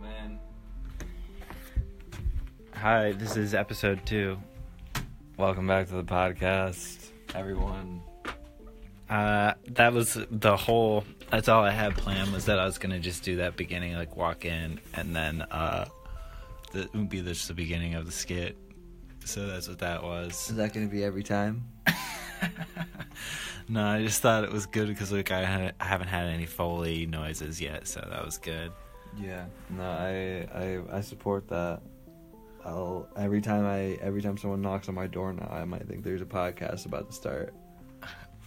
Man. Hi, this is episode two. Welcome back to the podcast, everyone. Uh, that was the whole. That's all I had planned was that I was gonna just do that beginning, like walk in, and then uh, that would be just the beginning of the skit. So that's what that was. Is that going to be every time? no, I just thought it was good because like I, had, I haven't had any foley noises yet, so that was good. Yeah. No, I I I support that. I'll every time I every time someone knocks on my door now, I might think there's a podcast about to start.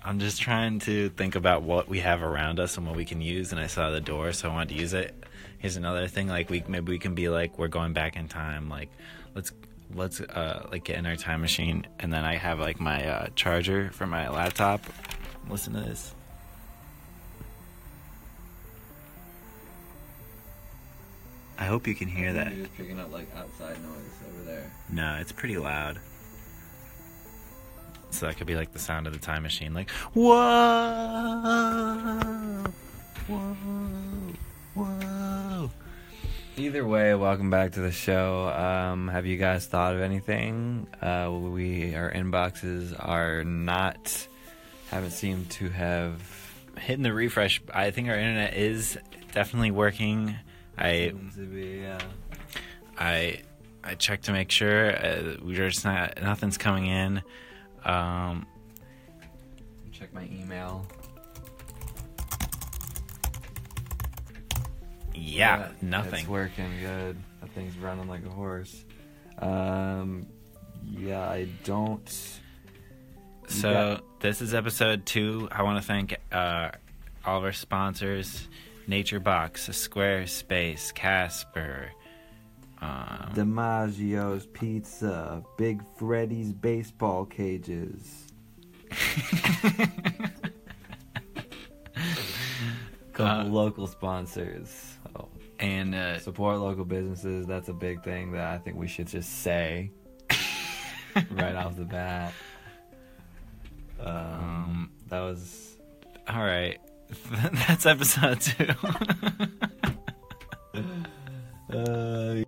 I'm just trying to think about what we have around us and what we can use, and I saw the door, so I wanted to use it. Here's another thing, like we maybe we can be like we're going back in time, like let's let's uh like get in our time machine, and then I have like my uh, charger for my laptop. Listen to this. I hope you can hear that. You're just picking up like outside noise over there. No, it's pretty loud. So that could be like the sound of the time machine, like whoa, Either way, welcome back to the show. Um, have you guys thought of anything? Uh, we our inboxes are not haven't seemed to have Hitting the refresh. I think our internet is definitely working. I be. Uh, I I checked to make sure uh, we're just not nothing's coming in. Um, check my email. Yeah, nothing. It's working good. That thing's running like a horse. Um, yeah, I don't. So Yeah. this is episode two. I want to thank uh, all of our sponsors: NatureBox, Squarespace, Casper. Um, DiMaggio's Pizza, Big Freddy's baseball cages. Couple Uh, local sponsors. Oh, and uh, support local businesses. That's a big thing that I think we should just say right off the bat. Um, Um, that was all right, that's episode two. uh,